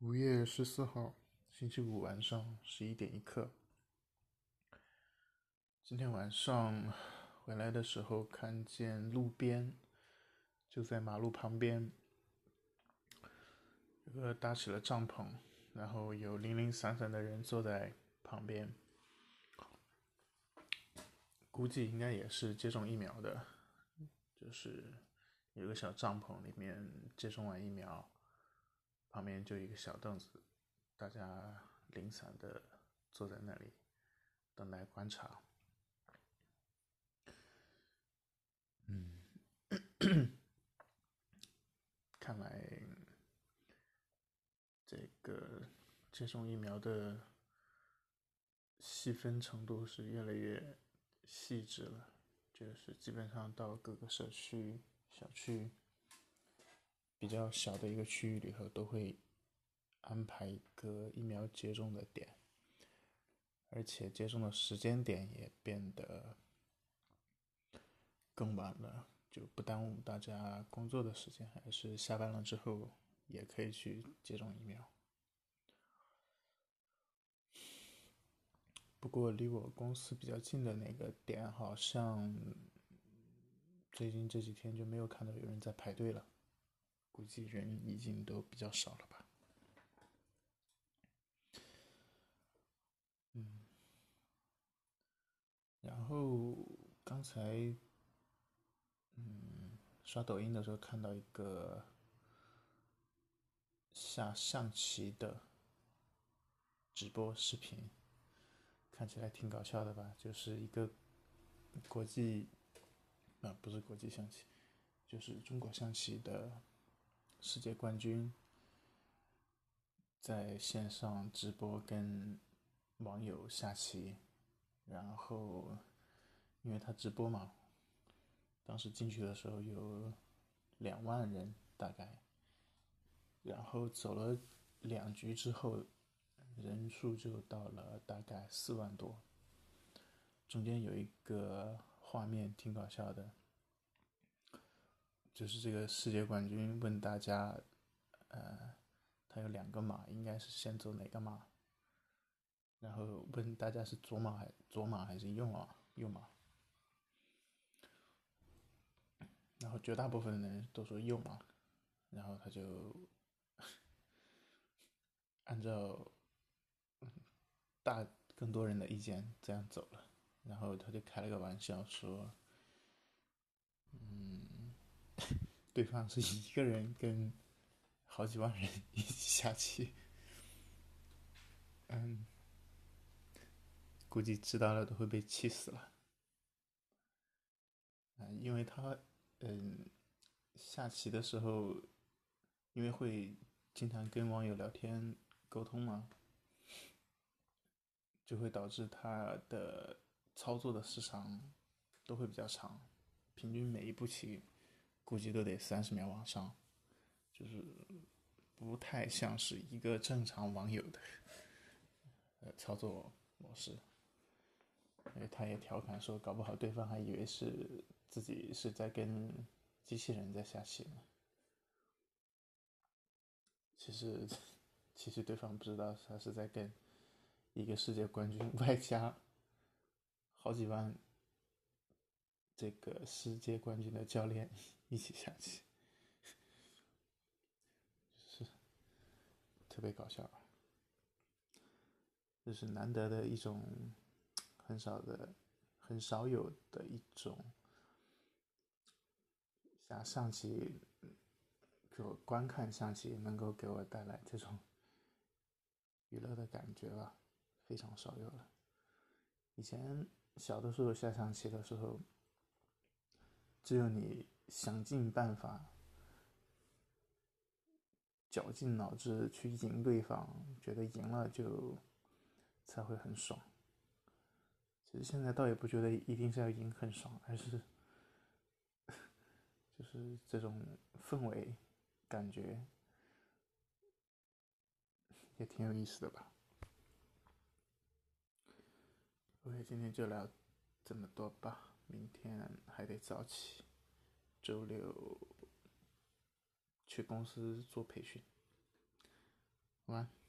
五月十四号，星期五晚上十一点一刻。今天晚上回来的时候，看见路边就在马路旁边，有个搭起了帐篷，然后有零零散散的人坐在旁边，估计应该也是接种疫苗的，就是有个小帐篷里面接种完疫苗。旁边就一个小凳子，大家零散的坐在那里等待观察。嗯，看来这个接种疫苗的细分程度是越来越细致了，就是基本上到各个社区、小区。比较小的一个区域里头，都会安排一个疫苗接种的点，而且接种的时间点也变得更晚了，就不耽误大家工作的时间，还是下班了之后也可以去接种疫苗。不过离我公司比较近的那个点，好像最近这几天就没有看到有人在排队了。估计人已经都比较少了吧。嗯，然后刚才嗯刷抖音的时候看到一个下象棋的直播视频，看起来挺搞笑的吧？就是一个国际啊，不是国际象棋，就是中国象棋的。世界冠军在线上直播跟网友下棋，然后因为他直播嘛，当时进去的时候有两万人大概，然后走了两局之后，人数就到了大概四万多。中间有一个画面挺搞笑的。就是这个世界冠军问大家，呃，他有两个马，应该是先走哪个马？然后问大家是左马还左马还是右马？右马？然后绝大部分的人都说右马，然后他就 按照大更多人的意见这样走了，然后他就开了个玩笑说，嗯。对方是一个人跟好几万人一起下棋，嗯，估计知道了都会被气死了。嗯，因为他嗯下棋的时候，因为会经常跟网友聊天沟通嘛，就会导致他的操作的时长都会比较长，平均每一步棋。估计都得三十秒往上，就是不太像是一个正常网友的呃操作模式。因为他也调侃说，搞不好对方还以为是自己是在跟机器人在下棋呢。其实，其实对方不知道他是在跟一个世界冠军 外加好几万这个世界冠军的教练。一起下棋，是特别搞笑，这是难得的一种很少的、很少有的一种下象棋，就观看象棋能够给我带来这种娱乐的感觉吧，非常少有了。以前小的时候下象棋的时候，只有你。想尽办法，绞尽脑汁去赢对方，觉得赢了就才会很爽。其实现在倒也不觉得一定是要赢很爽，而是 就是这种氛围感觉也挺有意思的吧。OK，今天就聊这么多吧，明天还得早起。周六去公司做培训。晚安。